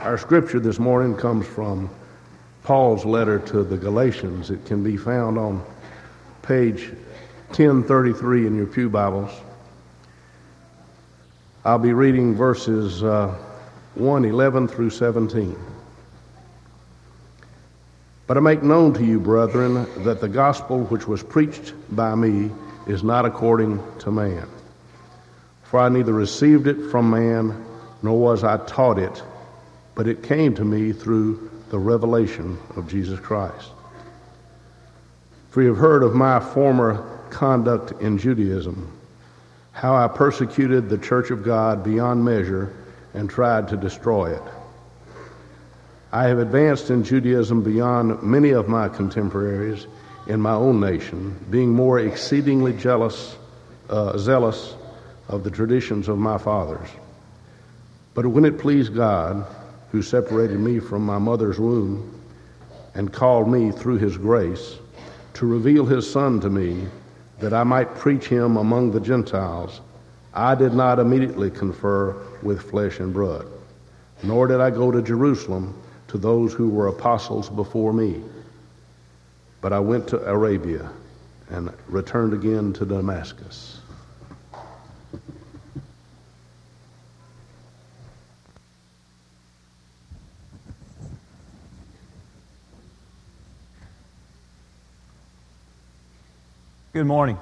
Our scripture this morning comes from Paul's letter to the Galatians. It can be found on page 1033 in your Pew Bibles. I'll be reading verses uh, 1 11 through 17. But I make known to you, brethren, that the gospel which was preached by me is not according to man. For I neither received it from man, nor was I taught it but it came to me through the revelation of Jesus Christ. For you have heard of my former conduct in Judaism, how I persecuted the church of God beyond measure and tried to destroy it. I have advanced in Judaism beyond many of my contemporaries in my own nation, being more exceedingly jealous, uh, zealous of the traditions of my fathers. But when it pleased God, who separated me from my mother's womb and called me through his grace to reveal his Son to me that I might preach him among the Gentiles, I did not immediately confer with flesh and blood, nor did I go to Jerusalem to those who were apostles before me. But I went to Arabia and returned again to Damascus. Good morning.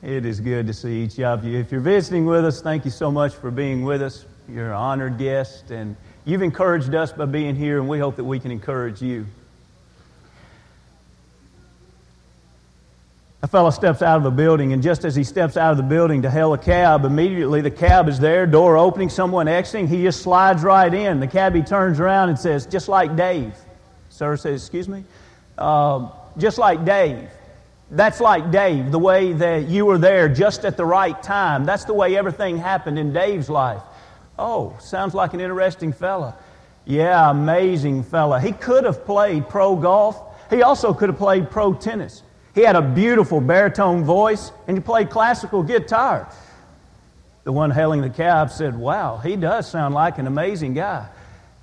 It is good to see each of you. If you're visiting with us, thank you so much for being with us. You're an honored guest, and you've encouraged us by being here, and we hope that we can encourage you. A fellow steps out of the building, and just as he steps out of the building to hail a cab, immediately the cab is there, door opening, someone exiting. He just slides right in. The cabbie turns around and says, Just like Dave. Sir says, Excuse me? Uh, just like Dave. That's like Dave, the way that you were there just at the right time. That's the way everything happened in Dave's life. Oh, sounds like an interesting fella. Yeah, amazing fella. He could have played pro golf. He also could have played pro tennis. He had a beautiful baritone voice and he played classical guitar. The one hailing the cab said, Wow, he does sound like an amazing guy.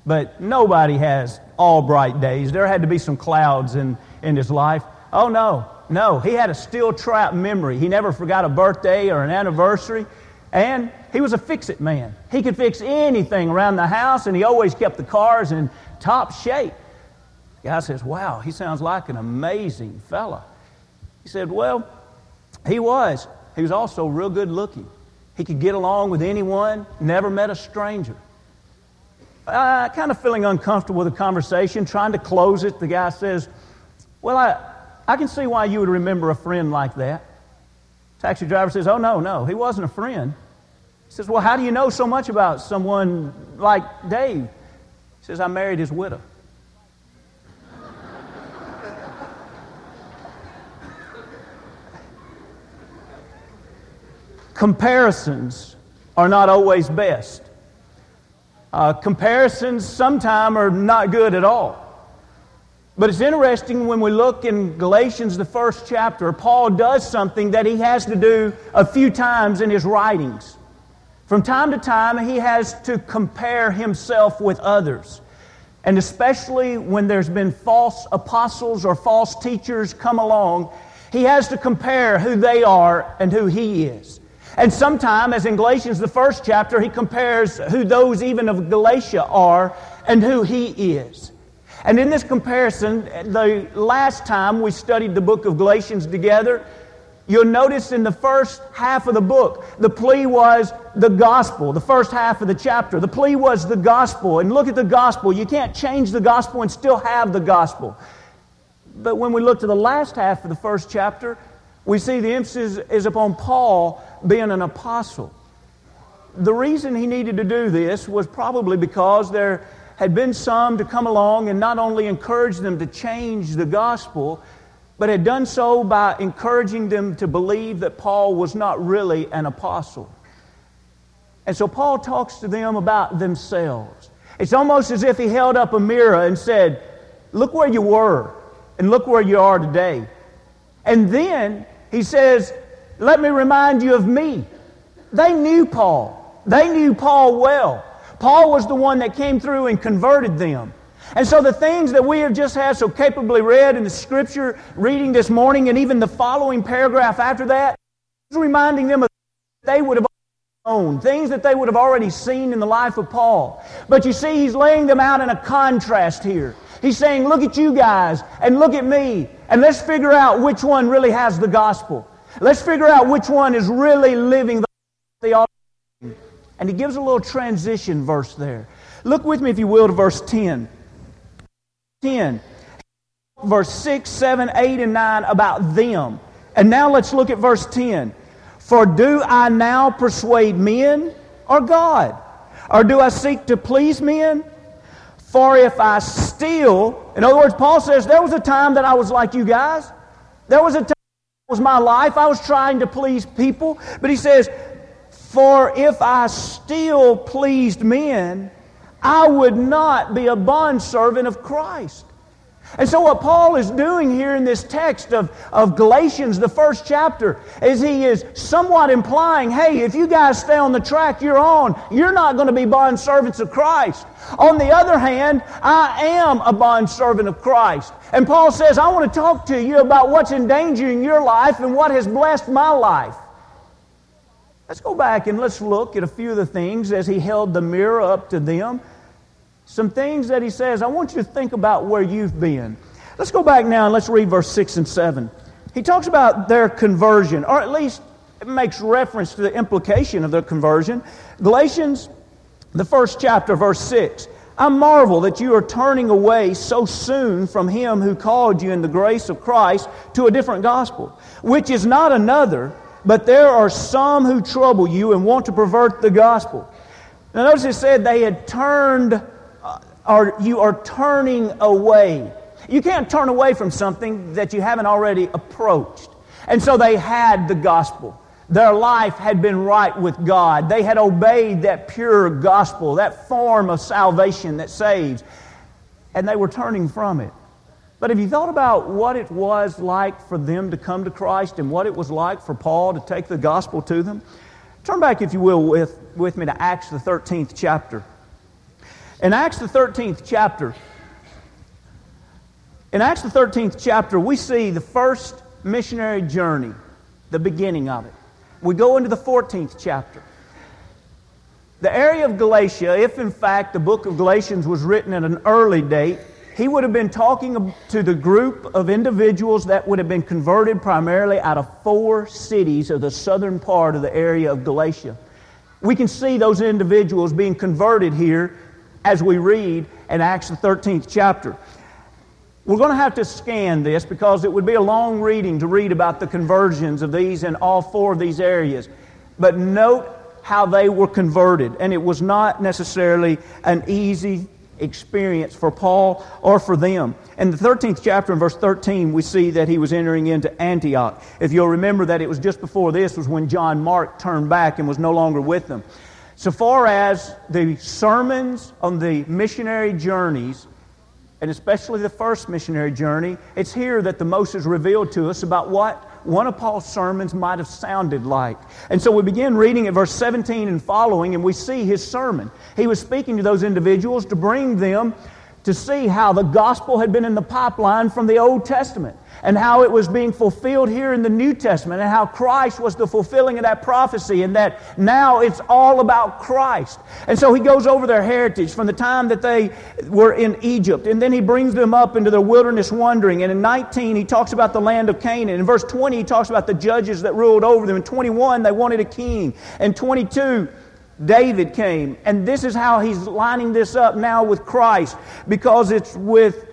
But nobody has all bright days. There had to be some clouds in, in his life. Oh, no. No, he had a steel trap memory. He never forgot a birthday or an anniversary. And he was a fix it man. He could fix anything around the house, and he always kept the cars in top shape. The guy says, Wow, he sounds like an amazing fella. He said, Well, he was. He was also real good looking. He could get along with anyone, never met a stranger. Uh, kind of feeling uncomfortable with the conversation, trying to close it. The guy says, Well, I, I can see why you would remember a friend like that. Taxi driver says, Oh, no, no, he wasn't a friend. He says, Well, how do you know so much about someone like Dave? He says, I married his widow. Comparisons are not always best. Uh, comparisons sometimes are not good at all. But it's interesting when we look in Galatians, the first chapter, Paul does something that he has to do a few times in his writings. From time to time, he has to compare himself with others. And especially when there's been false apostles or false teachers come along, he has to compare who they are and who he is. And sometime, as in Galatians, the first chapter, he compares who those even of Galatia are and who he is. And in this comparison, the last time we studied the book of Galatians together, you'll notice in the first half of the book, the plea was the gospel, the first half of the chapter. The plea was the gospel. And look at the gospel. You can't change the gospel and still have the gospel. But when we look to the last half of the first chapter, we see the emphasis is upon Paul being an apostle. The reason he needed to do this was probably because there had been some to come along and not only encourage them to change the gospel, but had done so by encouraging them to believe that Paul was not really an apostle. And so Paul talks to them about themselves. It's almost as if he held up a mirror and said, Look where you were, and look where you are today. And then he says, Let me remind you of me. They knew Paul, they knew Paul well. Paul was the one that came through and converted them. And so the things that we have just had so capably read in the scripture reading this morning and even the following paragraph after that, reminding them of they would have known, things that they would have already seen in the life of Paul. But you see, he's laying them out in a contrast here. He's saying, look at you guys and look at me, and let's figure out which one really has the gospel. Let's figure out which one is really living the. And he gives a little transition verse there. Look with me, if you will, to verse 10. 10. Verse 6, 7, 8, and 9 about them. And now let's look at verse 10. For do I now persuade men or God? Or do I seek to please men? For if I steal, in other words, Paul says, there was a time that I was like you guys. There was a time that was my life. I was trying to please people. But he says, For if I still pleased men, I would not be a bondservant of Christ. And so, what Paul is doing here in this text of, of Galatians, the first chapter, is he is somewhat implying hey, if you guys stay on the track you're on, you're not going to be bondservants of Christ. On the other hand, I am a bondservant of Christ. And Paul says, I want to talk to you about what's endangering your life and what has blessed my life. Let's go back and let's look at a few of the things as he held the mirror up to them some things that he says. I want you to think about where you've been. Let's go back now and let's read verse 6 and 7. He talks about their conversion, or at least it makes reference to the implication of their conversion. Galatians, the first chapter, verse 6. I marvel that you are turning away so soon from him who called you in the grace of Christ to a different gospel, which is not another, but there are some who trouble you and want to pervert the gospel. Now, notice it said they had turned uh, or you are turning away. You can't turn away from something that you haven't already approached. And so they had the gospel. Their life had been right with God. They had obeyed that pure gospel, that form of salvation that saves. And they were turning from it. But have you thought about what it was like for them to come to Christ and what it was like for Paul to take the gospel to them? Turn back, if you will, with, with me to Acts, the 13th chapter. In Acts, the 13th chapter, in Acts, the 13th chapter, we see the first missionary journey, the beginning of it. We go into the 14th chapter. The area of Galatia, if in fact the book of Galatians was written at an early date, he would have been talking to the group of individuals that would have been converted primarily out of four cities of the southern part of the area of Galatia. We can see those individuals being converted here as we read in Acts the 13th chapter. We're going to have to scan this because it would be a long reading to read about the conversions of these in all four of these areas. But note how they were converted. And it was not necessarily an easy experience for Paul or for them. In the 13th chapter, in verse 13, we see that he was entering into Antioch. If you'll remember that it was just before this was when John Mark turned back and was no longer with them. So far as the sermons on the missionary journeys, and especially the first missionary journey, it's here that the most is revealed to us about what one of Paul's sermons might have sounded like. And so we begin reading at verse 17 and following, and we see his sermon. He was speaking to those individuals to bring them to see how the gospel had been in the pipeline from the Old Testament and how it was being fulfilled here in the New Testament and how Christ was the fulfilling of that prophecy and that now it's all about Christ. And so he goes over their heritage from the time that they were in Egypt and then he brings them up into their wilderness wandering. And in 19 he talks about the land of Canaan. In verse 20 he talks about the judges that ruled over them. In 21 they wanted a king. In 22 David came. And this is how he's lining this up now with Christ because it's with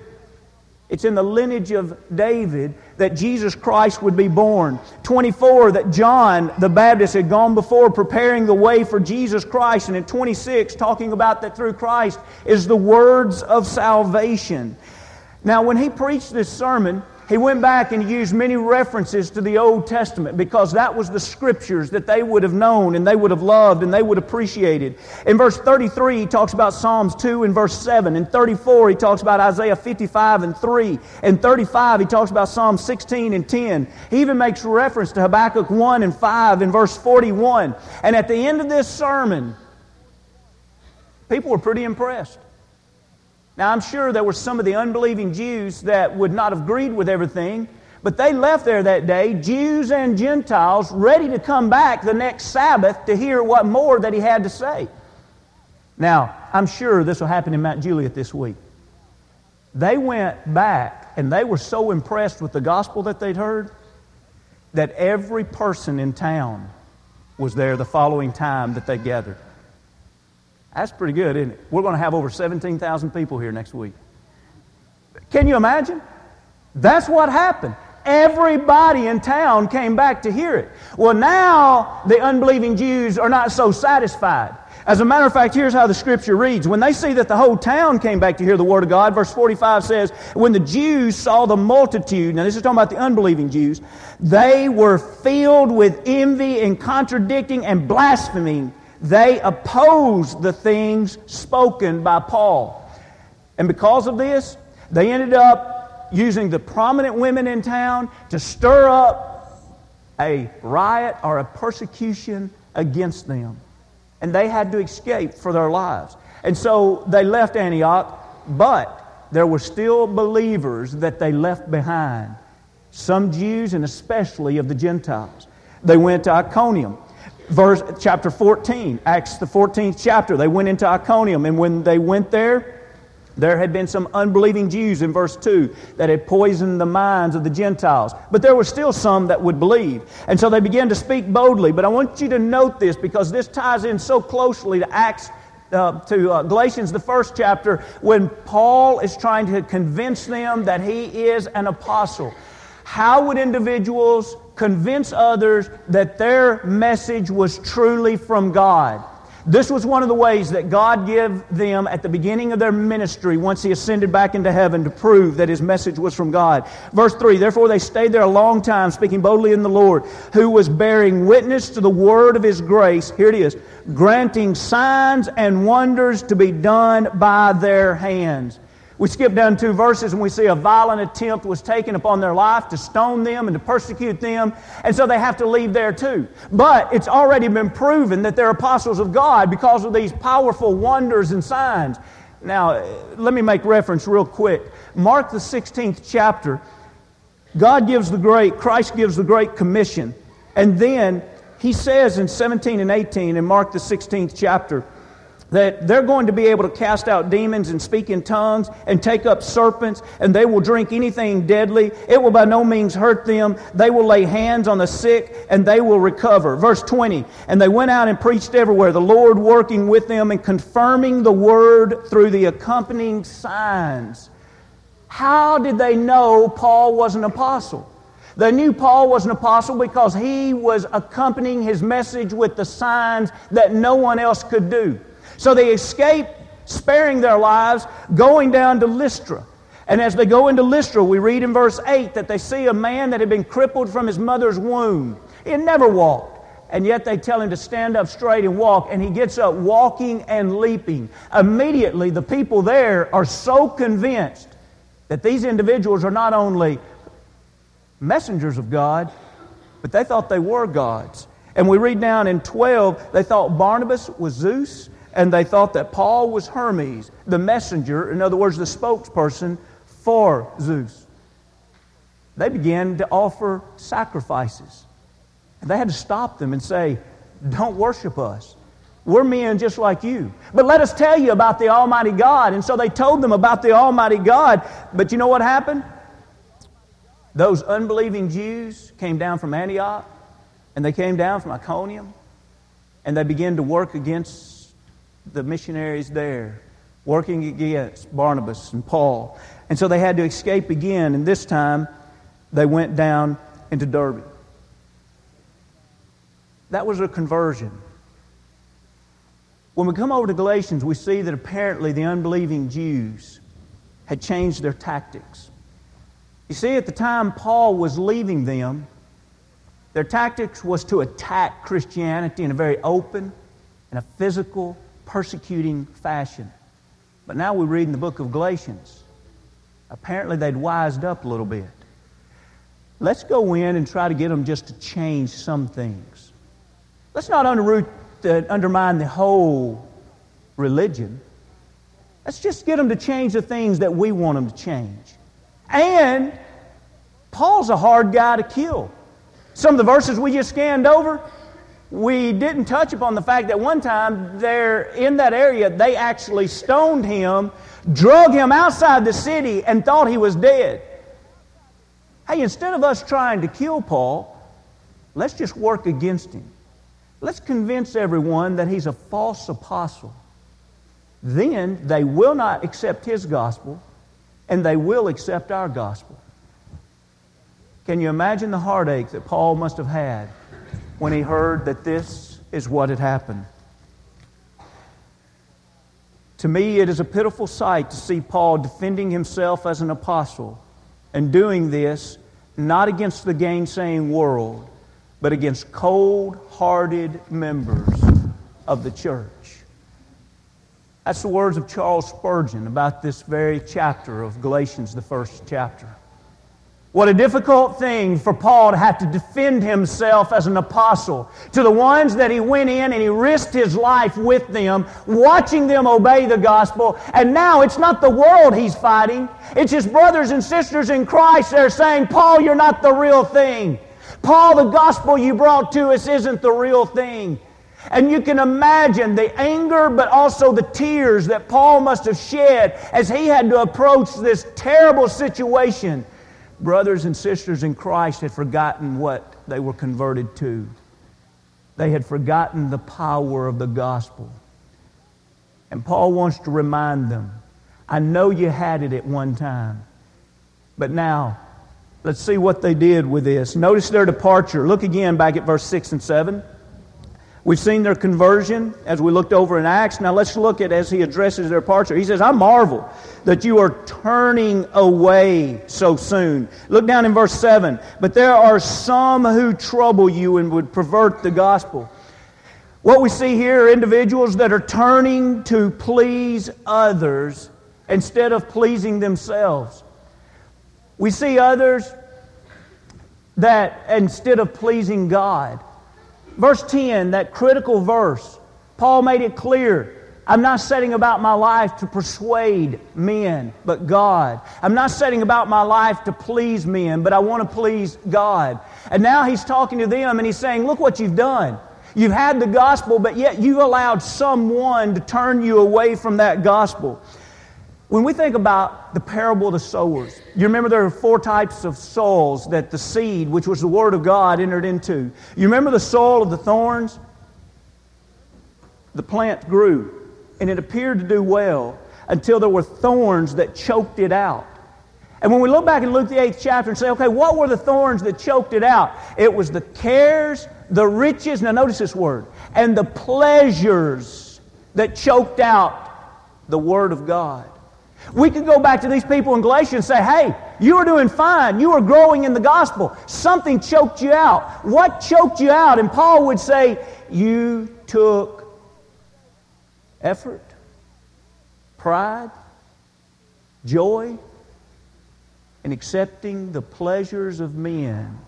it's in the lineage of David that Jesus Christ would be born. 24, that John the Baptist had gone before preparing the way for Jesus Christ. And in 26, talking about that through Christ is the words of salvation. Now, when he preached this sermon, he went back and used many references to the Old Testament because that was the scriptures that they would have known and they would have loved and they would have appreciated. In verse 33, he talks about Psalms 2 and verse 7. In 34, he talks about Isaiah 55 and 3. In 35, he talks about Psalm 16 and 10. He even makes reference to Habakkuk 1 and 5 in verse 41. And at the end of this sermon, People were pretty impressed. Now, I'm sure there were some of the unbelieving Jews that would not have agreed with everything, but they left there that day, Jews and Gentiles, ready to come back the next Sabbath to hear what more that he had to say. Now, I'm sure this will happen in Mount Juliet this week. They went back and they were so impressed with the gospel that they'd heard that every person in town was there the following time that they gathered. That's pretty good, isn't it? We're going to have over 17,000 people here next week. Can you imagine? That's what happened. Everybody in town came back to hear it. Well, now the unbelieving Jews are not so satisfied. As a matter of fact, here's how the scripture reads. When they see that the whole town came back to hear the word of God, verse 45 says, When the Jews saw the multitude, now this is talking about the unbelieving Jews, they were filled with envy and contradicting and blaspheming. They opposed the things spoken by Paul. And because of this, they ended up using the prominent women in town to stir up a riot or a persecution against them and they had to escape for their lives. And so they left Antioch, but there were still believers that they left behind. Some Jews and especially of the Gentiles. They went to Iconium. Verse chapter 14, Acts the 14th chapter. They went into Iconium, and when they went there, there had been some unbelieving Jews in verse 2 that had poisoned the minds of the Gentiles. But there were still some that would believe. And so they began to speak boldly. But I want you to note this because this ties in so closely to Acts uh, to uh, Galatians, the first chapter, when Paul is trying to convince them that he is an apostle. How would individuals convince others that their message was truly from God? This was one of the ways that God gave them at the beginning of their ministry once He ascended back into heaven to prove that His message was from God. Verse 3 Therefore they stayed there a long time, speaking boldly in the Lord, who was bearing witness to the word of His grace. Here it is granting signs and wonders to be done by their hands. We skip down two verses and we see a violent attempt was taken upon their life to stone them and to persecute them, and so they have to leave there too. But it's already been proven that they're apostles of God because of these powerful wonders and signs. Now, let me make reference real quick. Mark the 16th chapter, God gives the great, Christ gives the great commission, and then he says in 17 and 18 in Mark the 16th chapter, that they're going to be able to cast out demons and speak in tongues and take up serpents, and they will drink anything deadly. It will by no means hurt them. They will lay hands on the sick, and they will recover. Verse 20 And they went out and preached everywhere, the Lord working with them and confirming the word through the accompanying signs. How did they know Paul was an apostle? They knew Paul was an apostle because he was accompanying his message with the signs that no one else could do. So they escape, sparing their lives, going down to Lystra. And as they go into Lystra, we read in verse 8 that they see a man that had been crippled from his mother's womb. He had never walked. And yet they tell him to stand up straight and walk, and he gets up walking and leaping. Immediately, the people there are so convinced that these individuals are not only messengers of God, but they thought they were gods. And we read down in 12, they thought Barnabas was Zeus, and they thought that Paul was Hermes, the messenger, in other words, the spokesperson for Zeus. They began to offer sacrifices. And they had to stop them and say, Don't worship us. We're men just like you. But let us tell you about the Almighty God. And so they told them about the Almighty God. But you know what happened? Those unbelieving Jews came down from Antioch, and they came down from Iconium, and they began to work against the missionaries there working against Barnabas and Paul. And so they had to escape again, and this time they went down into Derbe. That was a conversion. When we come over to Galatians, we see that apparently the unbelieving Jews had changed their tactics. You see, at the time Paul was leaving them, their tactics was to attack Christianity in a very open and a physical persecuting fashion. But now we read in the book of Galatians. Apparently, they'd wised up a little bit. Let's go in and try to get them just to change some things. Let's not underroot, undermine the whole religion. Let's just get them to change the things that we want them to change. And Paul's a hard guy to kill. Some of the verses we just scanned over, we didn't touch upon the fact that one time there in that area they actually stoned him, drug him outside the city, and thought he was dead. Hey, instead of us trying to kill Paul, let's just work against him. Let's convince everyone that he's a false apostle. Then they will not accept his gospel, and they will accept our gospel. Can you imagine the heartache that Paul must have had when he heard that this is what had happened? To me, it is a pitiful sight to see Paul defending himself as an apostle and doing this not against the gainsaying world, but against cold hearted members of the church. That's the words of Charles Spurgeon about this very chapter of Galatians, the first chapter. What a difficult thing for Paul to have to defend himself as an apostle to the ones that he went in and he risked his life with them, watching them obey the gospel. And now it's not the world he's fighting, it's his brothers and sisters in Christ that are saying, Paul, you're not the real thing. Paul, the gospel you brought to us isn't the real thing. And you can imagine the anger, but also the tears that Paul must have shed as he had to approach this terrible situation. Brothers and sisters in Christ had forgotten what they were converted to, they had forgotten the power of the gospel. And Paul wants to remind them I know you had it at one time, but now let's see what they did with this. Notice their departure. Look again back at verse 6 and 7. We've seen their conversion as we looked over in Acts. Now let's look at as he addresses their departure. He says, I marvel that you are turning away so soon. Look down in verse 7. But there are some who trouble you and would pervert the gospel. What we see here are individuals that are turning to please others instead of pleasing themselves. We see others that instead of pleasing God, Verse 10, that critical verse, Paul made it clear. I'm not setting about my life to persuade men, but God. I'm not setting about my life to please men, but I want to please God. And now he's talking to them and he's saying, Look what you've done. You've had the gospel, but yet you allowed someone to turn you away from that gospel. When we think about the parable of the sowers, you remember there are four types of soils that the seed, which was the Word of God, entered into. You remember the soil of the thorns? The plant grew, and it appeared to do well until there were thorns that choked it out. And when we look back in Luke the eighth chapter and say, okay, what were the thorns that choked it out? It was the cares, the riches, now notice this word, and the pleasures that choked out the Word of God. We could go back to these people in Galatia and say, hey, you were doing fine. You were growing in the gospel. Something choked you out. What choked you out? And Paul would say, you took effort, pride, joy in accepting the pleasures of men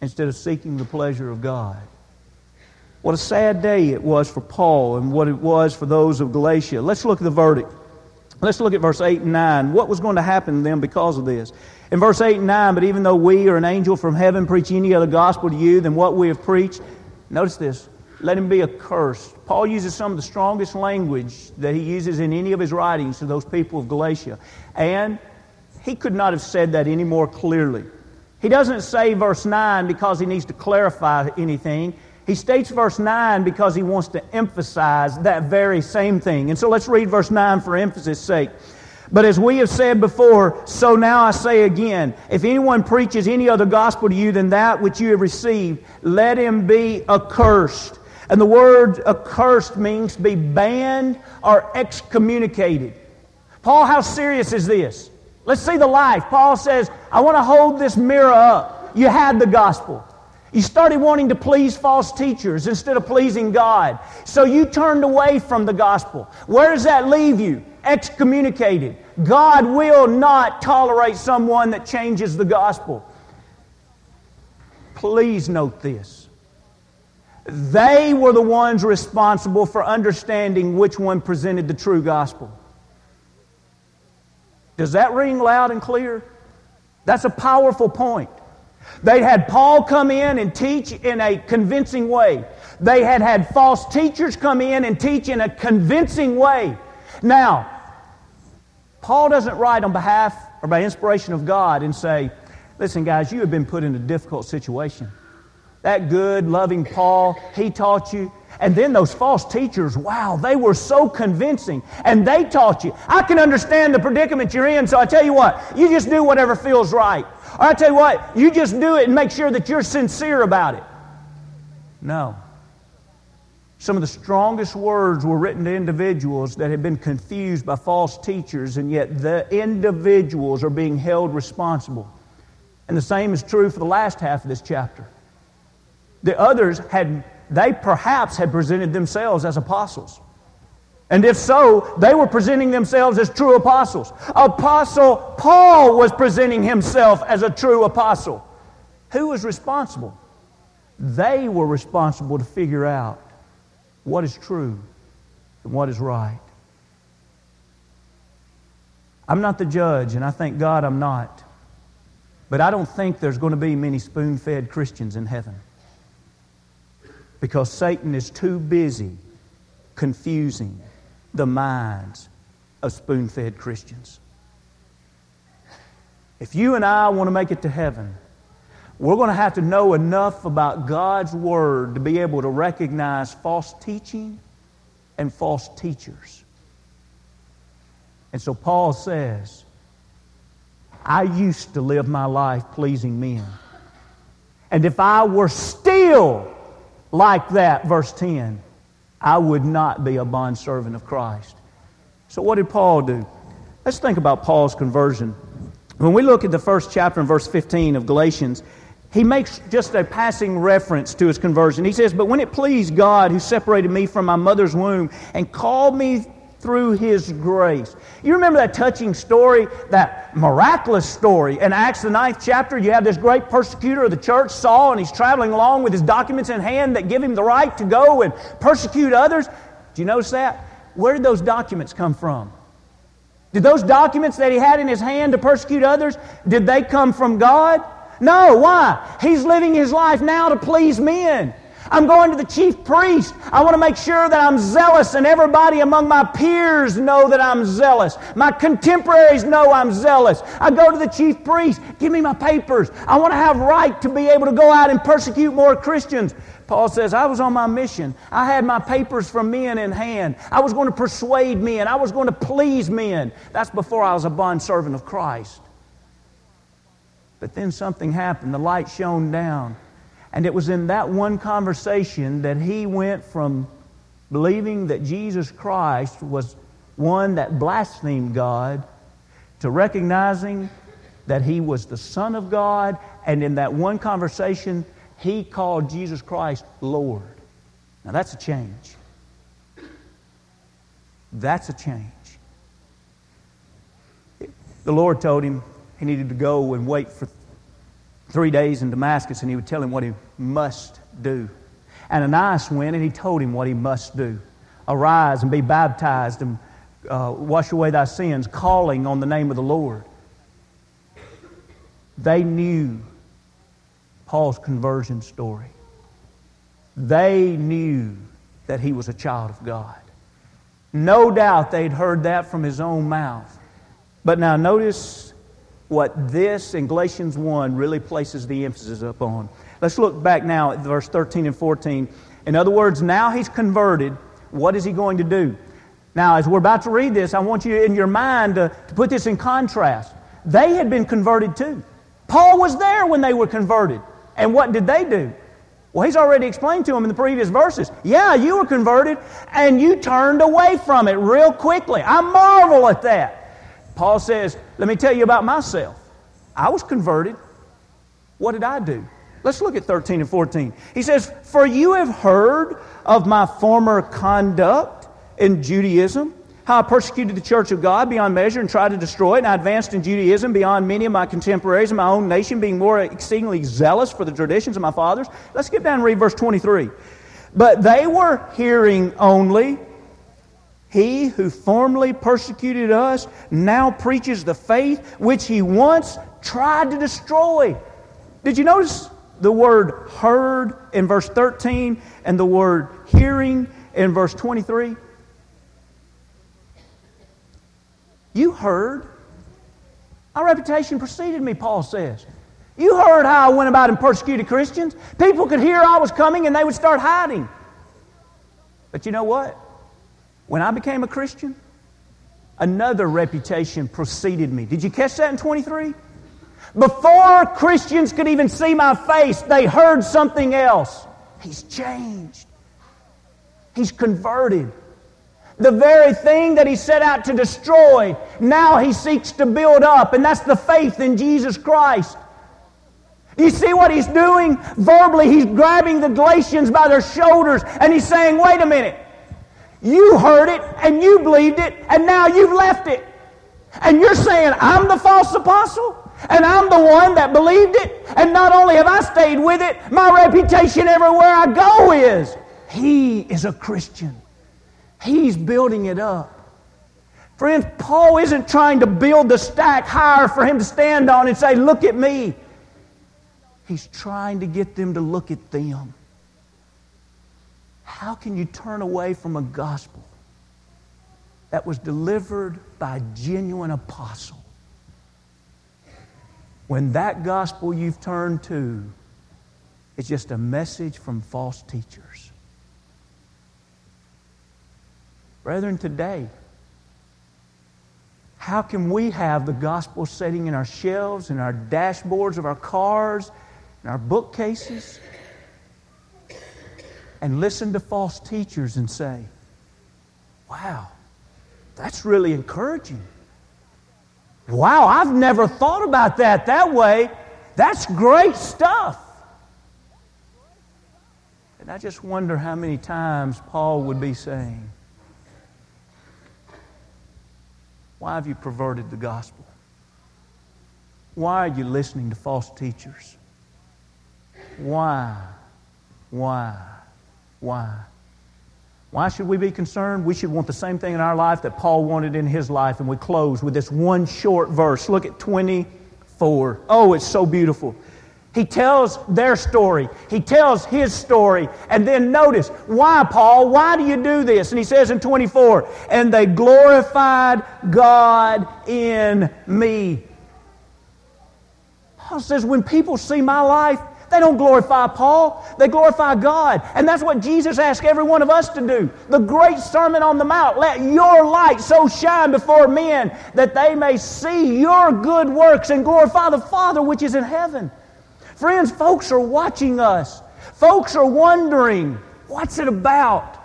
instead of seeking the pleasure of God. What a sad day it was for Paul and what it was for those of Galatia. Let's look at the verdict. Let's look at verse 8 and 9. What was going to happen to them because of this? In verse 8 and 9, but even though we or an angel from heaven preach any other gospel to you than what we have preached, notice this, let him be accursed. Paul uses some of the strongest language that he uses in any of his writings to those people of Galatia. And he could not have said that any more clearly. He doesn't say verse 9 because he needs to clarify anything. He states verse 9 because he wants to emphasize that very same thing. And so let's read verse 9 for emphasis' sake. But as we have said before, so now I say again if anyone preaches any other gospel to you than that which you have received, let him be accursed. And the word accursed means be banned or excommunicated. Paul, how serious is this? Let's see the life. Paul says, I want to hold this mirror up. You had the gospel. You started wanting to please false teachers instead of pleasing God. So you turned away from the gospel. Where does that leave you? Excommunicated. God will not tolerate someone that changes the gospel. Please note this. They were the ones responsible for understanding which one presented the true gospel. Does that ring loud and clear? That's a powerful point. They had Paul come in and teach in a convincing way. They had had false teachers come in and teach in a convincing way. Now, Paul doesn't write on behalf or by inspiration of God and say, Listen, guys, you have been put in a difficult situation. That good, loving Paul, he taught you. And then those false teachers, wow, they were so convincing. And they taught you. I can understand the predicament you're in, so I tell you what, you just do whatever feels right. Or I tell you what, you just do it and make sure that you're sincere about it. No. Some of the strongest words were written to individuals that had been confused by false teachers, and yet the individuals are being held responsible. And the same is true for the last half of this chapter. The others had, they perhaps had presented themselves as apostles. And if so, they were presenting themselves as true apostles. Apostle Paul was presenting himself as a true apostle. Who was responsible? They were responsible to figure out what is true and what is right. I'm not the judge, and I thank God I'm not. But I don't think there's going to be many spoon fed Christians in heaven because Satan is too busy confusing the minds of spoon fed Christians. If you and I want to make it to heaven, we're going to have to know enough about God's Word to be able to recognize false teaching and false teachers. And so Paul says, I used to live my life pleasing men. And if I were still like that, verse 10, I would not be a bondservant of Christ. So, what did Paul do? Let's think about Paul's conversion. When we look at the first chapter in verse 15 of Galatians, he makes just a passing reference to his conversion. He says, But when it pleased God, who separated me from my mother's womb and called me through his grace. You remember that touching story, that miraculous story in Acts, the ninth chapter? You have this great persecutor of the church, Saul, and he's traveling along with his documents in hand that give him the right to go and persecute others. Do you notice that? Where did those documents come from? Did those documents that he had in his hand to persecute others, did they come from God? No, why? He's living his life now to please men. I'm going to the chief priest. I want to make sure that I'm zealous and everybody among my peers know that I'm zealous. My contemporaries know I'm zealous. I go to the chief priest. Give me my papers. I want to have right to be able to go out and persecute more Christians. Paul says, I was on my mission. I had my papers from men in hand. I was going to persuade men. I was going to please men. That's before I was a bondservant of Christ. But then something happened. The light shone down. And it was in that one conversation that he went from believing that Jesus Christ was one that blasphemed God to recognizing that he was the Son of God. And in that one conversation, he called Jesus Christ Lord. Now that's a change. That's a change. The Lord told him, he needed to go and wait for three days in Damascus, and he would tell him what he must do. And Ananias went and he told him what he must do Arise and be baptized and uh, wash away thy sins, calling on the name of the Lord. They knew Paul's conversion story. They knew that he was a child of God. No doubt they'd heard that from his own mouth. But now notice what this in Galatians 1 really places the emphasis upon. Let's look back now at verse 13 and 14. In other words, now he's converted. What is he going to do? Now, as we're about to read this, I want you in your mind to, to put this in contrast. They had been converted too. Paul was there when they were converted. And what did they do? Well, he's already explained to them in the previous verses. Yeah, you were converted and you turned away from it real quickly. I marvel at that. Paul says, Let me tell you about myself. I was converted. What did I do? Let's look at 13 and 14. He says, For you have heard of my former conduct in Judaism, how I persecuted the church of God beyond measure and tried to destroy it, and I advanced in Judaism beyond many of my contemporaries in my own nation, being more exceedingly zealous for the traditions of my fathers. Let's get down and read verse 23. But they were hearing only. He who formerly persecuted us now preaches the faith which he once tried to destroy. Did you notice the word heard in verse 13 and the word hearing in verse 23? You heard. Our reputation preceded me, Paul says. You heard how I went about and persecuted Christians. People could hear I was coming and they would start hiding. But you know what? When I became a Christian, another reputation preceded me. Did you catch that in 23? Before Christians could even see my face, they heard something else. He's changed. He's converted. The very thing that he set out to destroy, now he seeks to build up, and that's the faith in Jesus Christ. You see what he's doing? Verbally, he's grabbing the Galatians by their shoulders and he's saying, wait a minute. You heard it and you believed it and now you've left it. And you're saying, I'm the false apostle? And I'm the one that believed it. And not only have I stayed with it, my reputation everywhere I go is he is a Christian. He's building it up. Friends, Paul isn't trying to build the stack higher for him to stand on and say, Look at me. He's trying to get them to look at them. How can you turn away from a gospel that was delivered by a genuine apostle when that gospel you've turned to is just a message from false teachers? Brethren, today, how can we have the gospel sitting in our shelves, in our dashboards of our cars, in our bookcases and listen to false teachers and say, wow, that's really encouraging. Wow, I've never thought about that that way. That's great stuff. And I just wonder how many times Paul would be saying, Why have you perverted the gospel? Why are you listening to false teachers? Why? Why? Why? Why should we be concerned? We should want the same thing in our life that Paul wanted in his life. And we close with this one short verse. Look at 24. Oh, it's so beautiful. He tells their story. He tells his story. And then notice, why, Paul? Why do you do this? And he says in 24, and they glorified God in me. Paul says, when people see my life, they don't glorify Paul, they glorify God. And that's what Jesus asked every one of us to do. The great Sermon on the Mount let your light so shine before men that they may see your good works and glorify the Father which is in heaven. Friends, folks are watching us, folks are wondering, what's it about?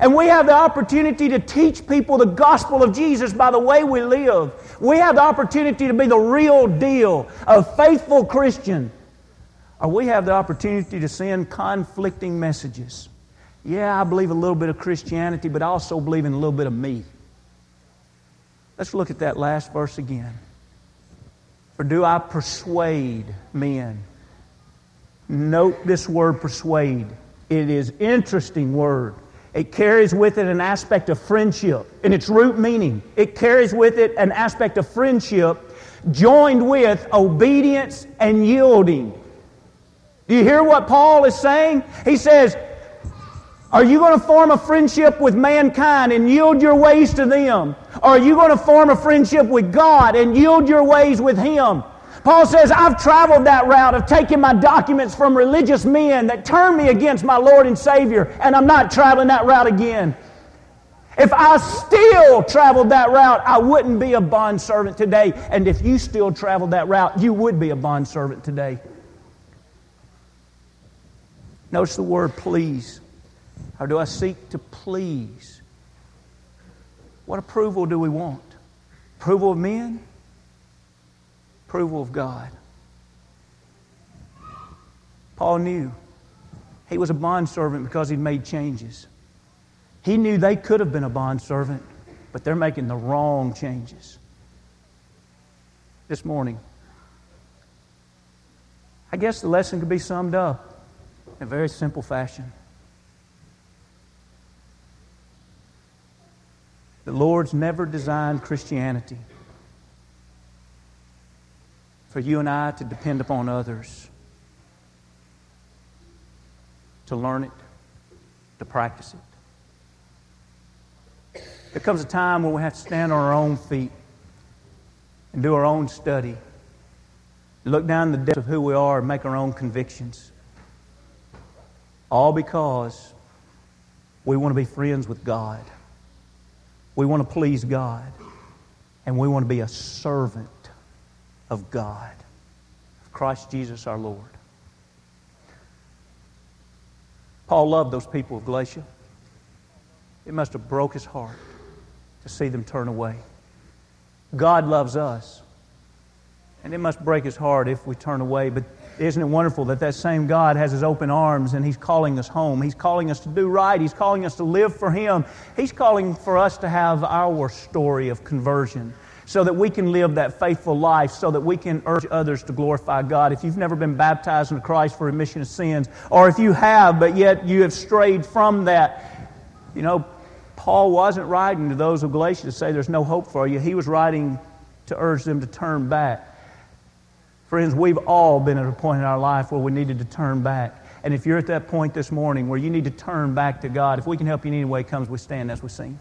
And we have the opportunity to teach people the gospel of Jesus by the way we live. We have the opportunity to be the real deal, a faithful Christian Uh, we have the opportunity to send conflicting messages. Yeah, I believe a little bit of Christianity, but I also believe in a little bit of me. Let's look at that last verse again. For do I persuade men? Note this word persuade. It is interesting word. It carries with it an aspect of friendship in its root meaning. It carries with it an aspect of friendship joined with obedience and yielding. Do you hear what Paul is saying? He says, Are you going to form a friendship with mankind and yield your ways to them? Or are you going to form a friendship with God and yield your ways with Him? Paul says, I've traveled that route of taking my documents from religious men that turned me against my Lord and Savior, and I'm not traveling that route again. If I still traveled that route, I wouldn't be a bondservant today. And if you still traveled that route, you would be a bondservant today. Notice the word please. How do I seek to please? What approval do we want? Approval of men? Approval of God. Paul knew he was a bondservant because he'd made changes. He knew they could have been a bondservant, but they're making the wrong changes. This morning, I guess the lesson could be summed up in a very simple fashion. The Lord's never designed Christianity for you and I to depend upon others to learn it, to practice it. There comes a time when we have to stand on our own feet and do our own study, look down the depth of who we are, and make our own convictions. All because we want to be friends with God. We want to please God. And we want to be a servant of God, of Christ Jesus our Lord. Paul loved those people of Galatia. It must have broke his heart to see them turn away. God loves us. And it must break his heart if we turn away. But isn't it wonderful that that same God has his open arms and he's calling us home? He's calling us to do right. He's calling us to live for him. He's calling for us to have our story of conversion so that we can live that faithful life, so that we can urge others to glorify God. If you've never been baptized into Christ for remission of sins, or if you have, but yet you have strayed from that, you know, Paul wasn't writing to those of Galatia to say there's no hope for you. He was writing to urge them to turn back. Friends, we've all been at a point in our life where we needed to turn back. And if you're at that point this morning where you need to turn back to God, if we can help you in any way, comes we stand as we sing.